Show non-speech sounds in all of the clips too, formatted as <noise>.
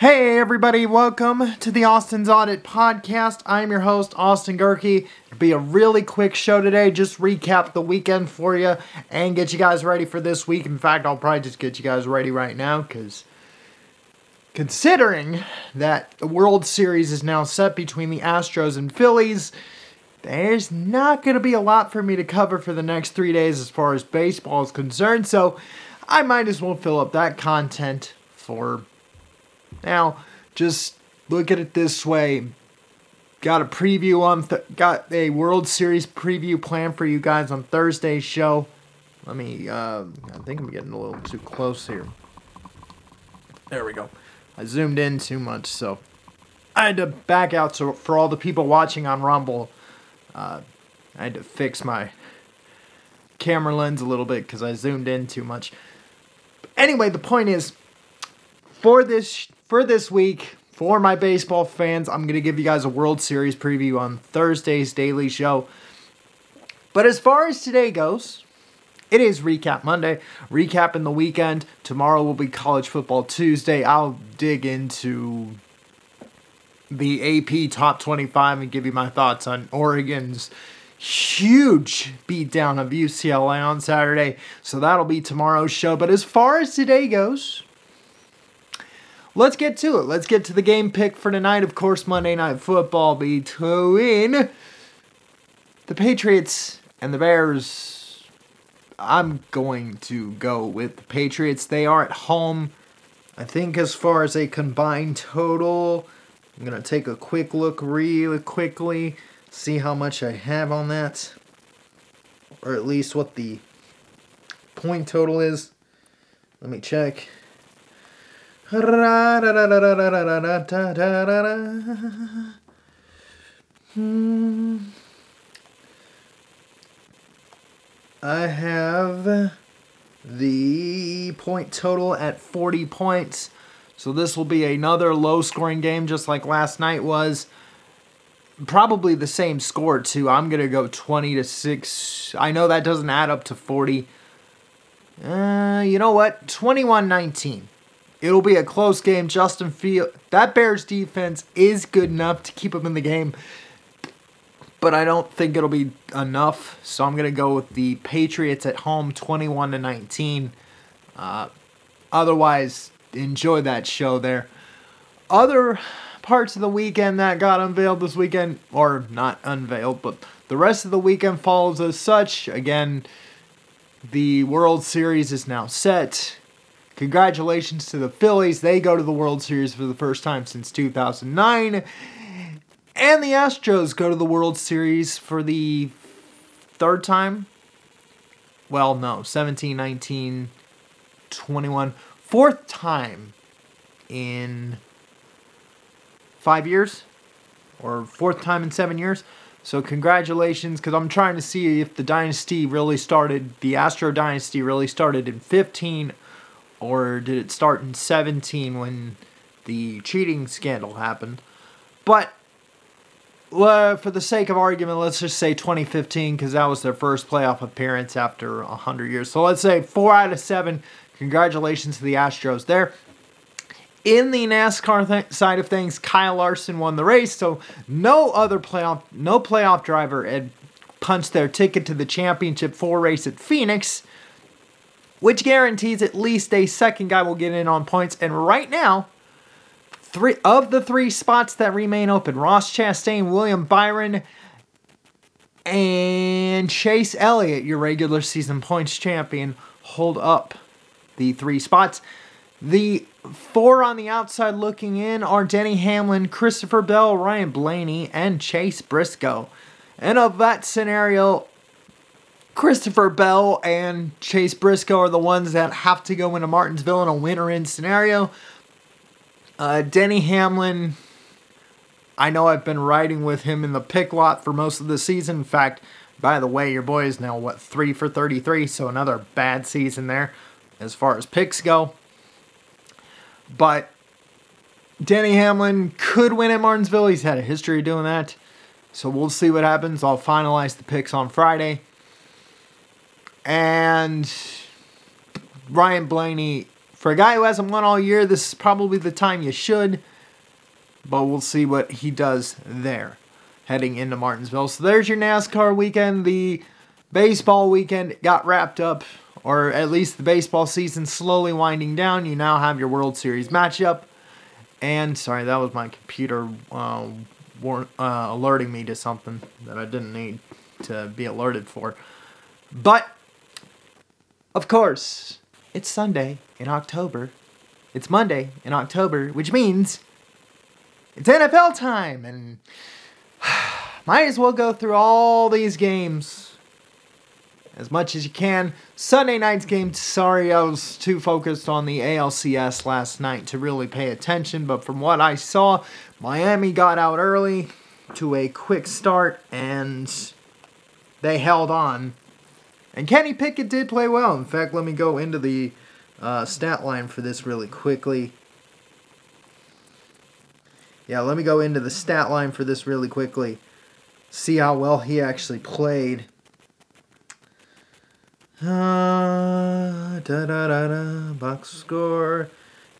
Hey, everybody, welcome to the Austin's Audit Podcast. I'm your host, Austin Gehrke. It'll be a really quick show today, just recap the weekend for you and get you guys ready for this week. In fact, I'll probably just get you guys ready right now because considering that the World Series is now set between the Astros and Phillies, there's not going to be a lot for me to cover for the next three days as far as baseball is concerned, so I might as well fill up that content for now, just look at it this way. Got a preview on, th- got a World Series preview plan for you guys on Thursday's show. Let me, uh, I think I'm getting a little too close here. There we go. I zoomed in too much, so I had to back out. So for all the people watching on Rumble, uh, I had to fix my camera lens a little bit because I zoomed in too much. Anyway, the point is, for this for this week, for my baseball fans, I'm going to give you guys a World Series preview on Thursday's Daily Show. But as far as today goes, it is Recap Monday, recapping the weekend. Tomorrow will be College Football Tuesday. I'll dig into the AP Top 25 and give you my thoughts on Oregon's huge beatdown of UCLA on Saturday. So that'll be tomorrow's show. But as far as today goes, let's get to it. Let's get to the game pick for tonight. Of course, Monday Night Football between the Patriots and the Bears. I'm going to go with the Patriots. They are at home. I think as far as a combined total, I'm going to take a quick look really quickly, see how much I have on that, or at least what the point total is. Let me check. I have the point total at 40 points. So this will be another low scoring game just like last night was. Probably the same score too. I'm going to go 20 to 6. I know that doesn't add up to 40. Uh, you know what? 21-19. It'll be a close game. Justin Field, that Bears defense is good enough to keep them in the game, but I don't think it'll be enough. So I'm gonna go with the Patriots at home, 21 to 19. Uh, otherwise, enjoy that show there. Other parts of the weekend that got unveiled this weekend, or not unveiled, but the rest of the weekend follows as such. Again, the World Series is now set. Congratulations to the Phillies. They go to the World Series for the first time since 2009. And the Astros go to the World Series for the third time. Well, no, 17, 19, 21. Fourth time in five years or fourth time in seven years. So congratulations, because I'm trying to see if the dynasty really started, the Astro dynasty really started in 15 or did it start in 17 when the cheating scandal happened? But uh, for the sake of argument, let's just say 2015 because that was their first playoff appearance after 100 years. So let's say four out of seven. Congratulations to the Astros there. In the NASCAR th- side of things, Kyle Larson won the race, so no other playoff, no playoff driver had punched their ticket to the championship four race at Phoenix which guarantees at least a second guy will get in on points. And right now, three of the three spots that remain open, Ross Chastain, William Byron, and Chase Elliott, your regular season points champion, hold up the three spots. The four on the outside looking in are Denny Hamlin, Christopher Bell, Ryan Blaney, and Chase Briscoe. And of that scenario, Christopher Bell and Chase Briscoe are the ones that have to go into Martinsville in a winter in scenario. Uh, Denny Hamlin, I know I've been riding with him in the pick lot for most of the season. In fact, by the way, your boy is now, what, 3 for 33, so another bad season there as far as picks go. But Denny Hamlin could win at Martinsville. He's had a history of doing that. So we'll see what happens. I'll finalize the picks on Friday. And Ryan Blaney For a guy who hasn't won all year, this is probably the time you should. But we'll see what he does there heading into Martinsville. So there's your NASCAR weekend. The baseball weekend got wrapped up, or at least the baseball season slowly winding down. You now have your World Series matchup. And sorry, that was my computer uh, war- uh, alerting me to something that I didn't need to be alerted for. But, of course, it's Sunday in October. It's Monday in October, which means it's NFL time, and <sighs> might as well go through all these games as much as you can. Sunday night's game, sorry, I was too focused on the ALCS last night to really pay attention, but from what I saw, Miami got out early to a quick start and they held on. And Kenny Pickett did play well. In fact, let me go into the uh, stat line for this really quickly. Yeah, let me go into the stat line for this really quickly. See how well he actually played. Uh, da da da da. Box score.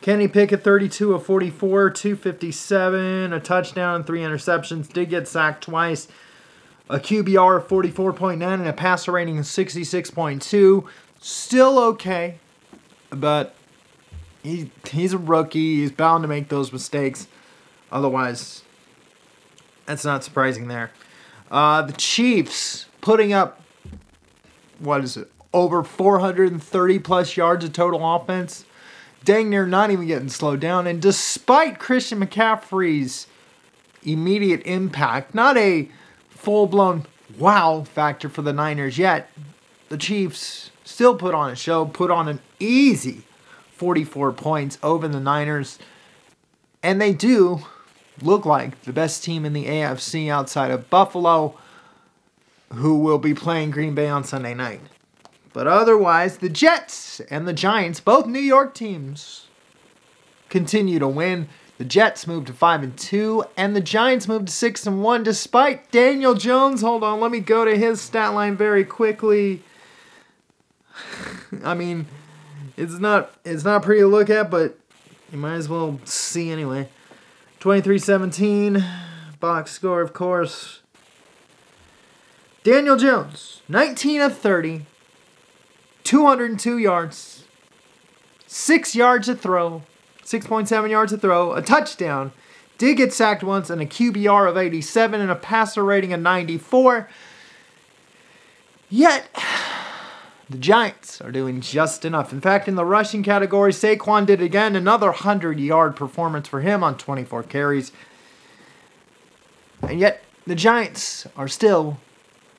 Kenny Pickett, 32 of 44, 257, a touchdown, three interceptions. Did get sacked twice. A QBR of 44.9 and a passer rating of 66.2. Still okay, but he, he's a rookie. He's bound to make those mistakes. Otherwise, that's not surprising there. Uh, the Chiefs putting up, what is it, over 430 plus yards of total offense. Dang near not even getting slowed down. And despite Christian McCaffrey's immediate impact, not a full blown wow factor for the Niners yet, the Chiefs still put on a show, put on an easy 44 points over the Niners. And they do look like the best team in the AFC outside of Buffalo, who will be playing Green Bay on Sunday night. But otherwise, the Jets and the Giants, both New York teams, continue to win. The Jets moved to 5 and 2 and the Giants moved to 6 and 1 despite Daniel Jones. Hold on, let me go to his stat line very quickly. <laughs> I mean, it's not it's not pretty to look at, but you might as well see anyway. 23-17 box score of course. Daniel Jones, 19 of 30, 202 yards, six yards to throw, 6.7 yards to throw, a touchdown. Did get sacked once and a QBR of 87 and a passer rating of 94. Yet, <sighs> the Giants are doing just enough. In fact, in the rushing category, Saquon did again another 100 yard performance for him on 24 carries. And yet, the Giants are still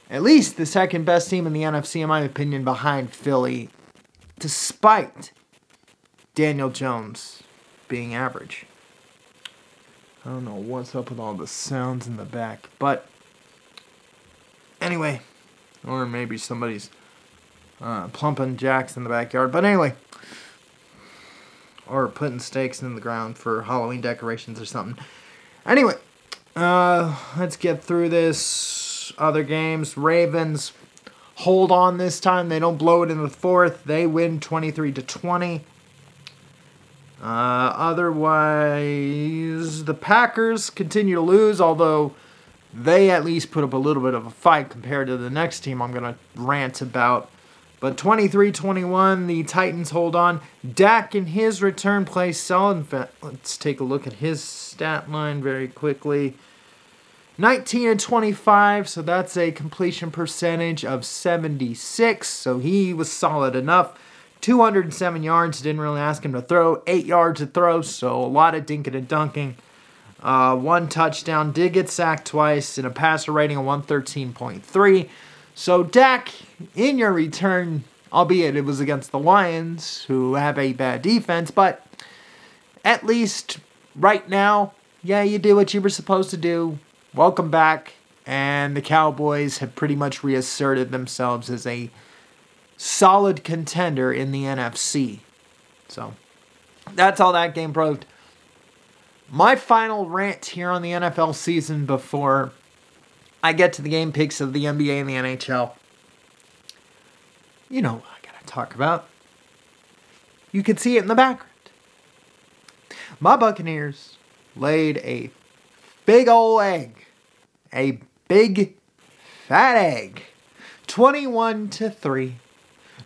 at least the second best team in the NFC, in my opinion, behind Philly, despite Daniel Jones being average. I don't know what's up with all the sounds in the back, but anyway, or maybe somebody's uh, plumping jacks in the backyard. But anyway, or putting stakes in the ground for Halloween decorations or something. Anyway, uh, let's get through this other games. Ravens hold on this time. They don't blow it in the fourth. They win 23 to 20. Uh, otherwise, the Packers continue to lose, although they at least put up a little bit of a fight compared to the next team I'm going to rant about. But 23 21, the Titans hold on. Dak in his return play solid. Let's take a look at his stat line very quickly. 19 and 25, so that's a completion percentage of 76. So he was solid enough. 207 yards, didn't really ask him to throw. 8 yards to throw, so a lot of dinking and dunking. Uh, one touchdown, did get sacked twice, and a passer rating of 113.3. So, Dak, in your return, albeit it was against the Lions, who have a bad defense, but at least right now, yeah, you did what you were supposed to do welcome back. And the Cowboys have pretty much reasserted themselves as a solid contender in the NFC. So that's all that game proved. My final rant here on the NFL season before I get to the game picks of the NBA and the NHL. You know what I gotta talk about. You can see it in the background. My Buccaneers laid a big old egg. A big fat egg. 21 to 3.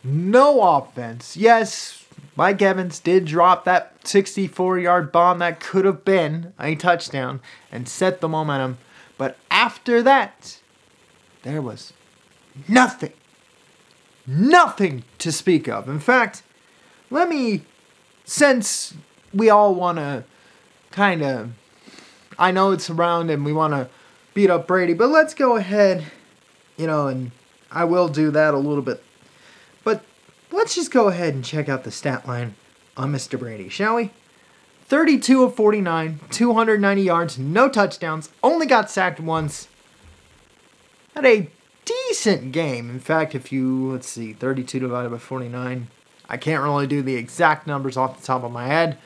No offense. Yes, Mike Evans did drop that 64 yard bomb that could have been a touchdown and set the momentum. But after that, there was nothing. Nothing to speak of. In fact, let me, since we all want to kind of, I know it's around and we want to beat up Brady, but let's go ahead, you know, and I will do that a little bit. Let's just go ahead and check out the stat line on Mr. Brady, shall we? 32 of 49, 290 yards, no touchdowns, only got sacked once. Had a decent game. In fact, if you, let's see, 32 divided by 49, I can't really do the exact numbers off the top of my head,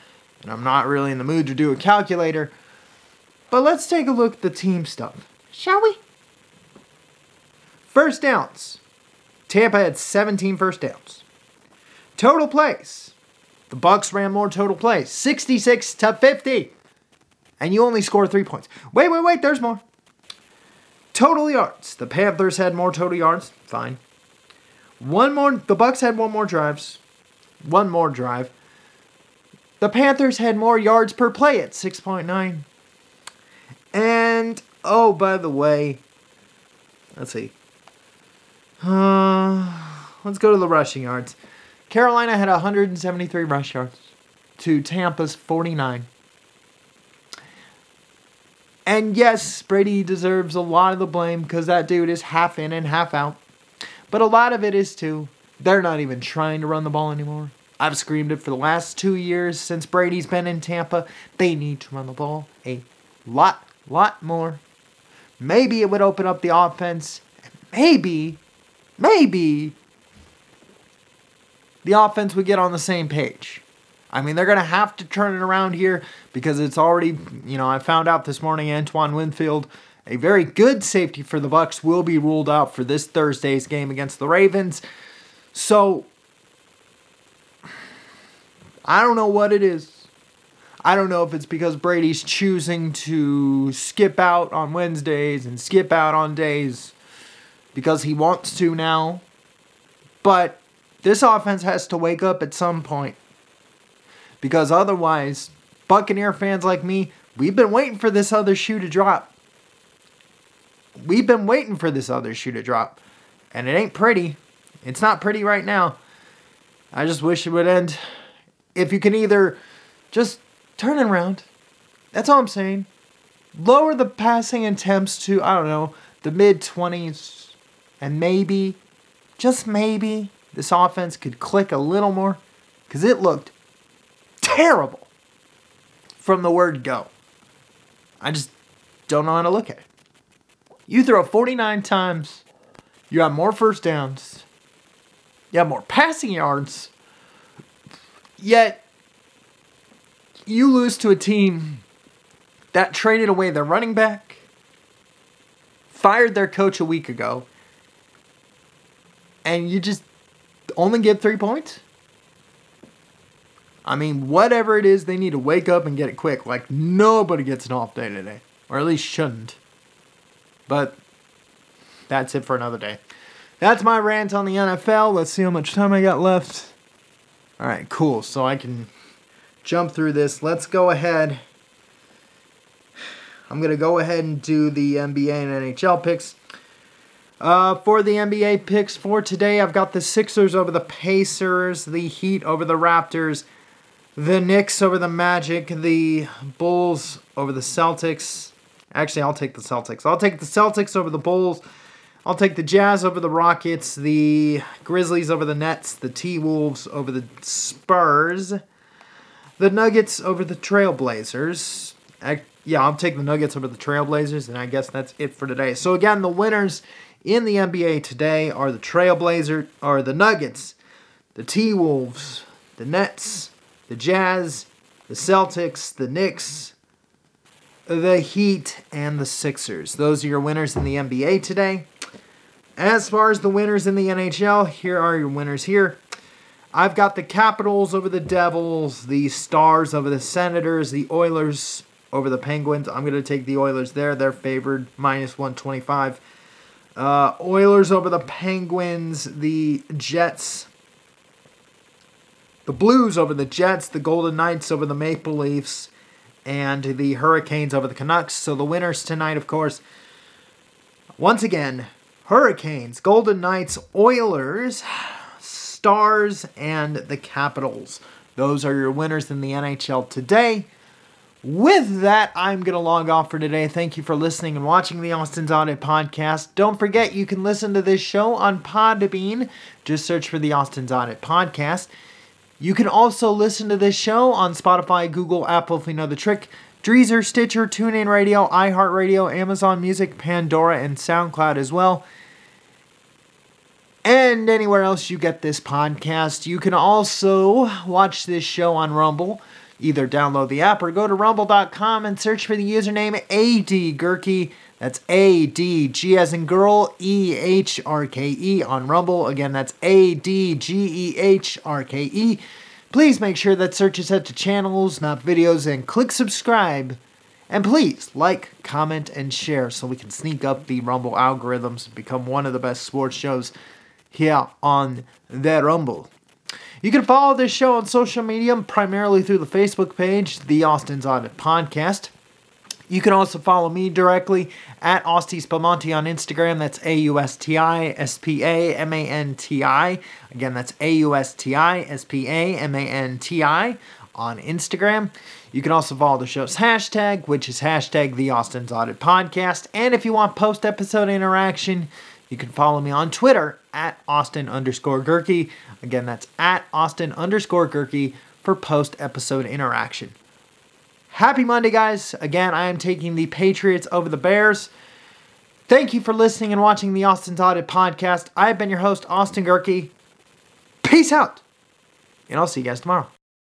and I'm not really in the mood to do a calculator. But let's take a look at the team stuff, shall we? First downs. Tampa had 17 first downs. Total plays. The Bucks ran more total plays, 66 to 50. And you only score 3 points. Wait, wait, wait, there's more. Total yards. The Panthers had more total yards. Fine. One more the Bucks had one more drives. One more drive. The Panthers had more yards per play at 6.9. And oh, by the way, let's see. Uh, let's go to the rushing yards. Carolina had 173 rush yards to Tampa's 49. And yes, Brady deserves a lot of the blame because that dude is half in and half out. But a lot of it is too, they're not even trying to run the ball anymore. I've screamed it for the last two years since Brady's been in Tampa. They need to run the ball a lot, lot more. Maybe it would open up the offense. Maybe, maybe the offense would get on the same page. I mean, they're going to have to turn it around here because it's already, you know, I found out this morning Antoine Winfield, a very good safety for the Bucks, will be ruled out for this Thursday's game against the Ravens. So I don't know what it is. I don't know if it's because Brady's choosing to skip out on Wednesdays and skip out on days because he wants to now. But this offense has to wake up at some point. Because otherwise, Buccaneer fans like me, we've been waiting for this other shoe to drop. We've been waiting for this other shoe to drop. And it ain't pretty. It's not pretty right now. I just wish it would end. If you can either just turn it around. That's all I'm saying. Lower the passing attempts to, I don't know, the mid 20s. And maybe, just maybe, this offense could click a little more. Because it looked terrible from the word go. I just don't know how to look at it. You throw 49 times, you have more first downs, you have more passing yards, yet you lose to a team that traded away their running back, fired their coach a week ago, and you just only get three points? I mean, whatever it is, they need to wake up and get it quick. Like, nobody gets an off day today. Or at least shouldn't. But that's it for another day. That's my rant on the NFL. Let's see how much time I got left. All right, cool. So I can jump through this. Let's go ahead. I'm going to go ahead and do the NBA and NHL picks. Uh, for the NBA picks for today, I've got the Sixers over the Pacers, the Heat over the Raptors, the Knicks over the Magic, the Bulls over the Celtics. Actually, I'll take the Celtics. I'll take the Celtics over the Bulls. I'll take the Jazz over the Rockets, the Grizzlies over the Nets, the T Wolves over the Spurs, the Nuggets over the Trailblazers. I, yeah, I'll take the Nuggets over the Trailblazers, and I guess that's it for today. So again, the winners in the NBA today are the Trailblazers, are the Nuggets, the T Wolves, the Nets, the Jazz, the Celtics, the Knicks, the Heat, and the Sixers. Those are your winners in the NBA today. As far as the winners in the NHL, here are your winners here. I've got the Capitals over the Devils, the Stars over the Senators, the Oilers over the Penguins. I'm going to take the Oilers there. They're favored minus 125. Uh, Oilers over the Penguins, the Jets, the Blues over the Jets, the Golden Knights over the Maple Leafs, and the Hurricanes over the Canucks. So the winners tonight, of course, once again, Hurricanes, Golden Knights, Oilers, Stars, and the Capitals. Those are your winners in the NHL today. With that, I'm going to log off for today. Thank you for listening and watching the Austin's Audit podcast. Don't forget, you can listen to this show on Podbean. Just search for the Austin's Audit podcast. You can also listen to this show on Spotify, Google, Apple, if you know the trick, Deezer, Stitcher, TuneIn Radio, iHeartRadio, Amazon Music, Pandora, and SoundCloud as well and anywhere else you get this podcast. You can also watch this show on Rumble. Either download the app or go to rumble.com and search for the username AD That's A D G as in girl E H R K E on Rumble. Again, that's A D G E H R K E. Please make sure that search is set to channels, not videos, and click subscribe. And please like, comment, and share so we can sneak up the Rumble algorithms and become one of the best sports shows here on the Rumble. You can follow this show on social media, primarily through the Facebook page, The Austin's Audit Podcast. You can also follow me directly at Austi Spamanti on Instagram. That's A U S T I S P A M A N T I. Again, that's A U S T I S P A M A N T I on Instagram. You can also follow the show's hashtag, which is hashtag The Austin's Audit Podcast. And if you want post episode interaction, you can follow me on Twitter at Austin underscore Gehrke. Again, that's at Austin underscore Gehrke for post episode interaction. Happy Monday, guys. Again, I am taking the Patriots over the Bears. Thank you for listening and watching the Austin's Audit podcast. I've been your host, Austin Gehrke. Peace out. And I'll see you guys tomorrow.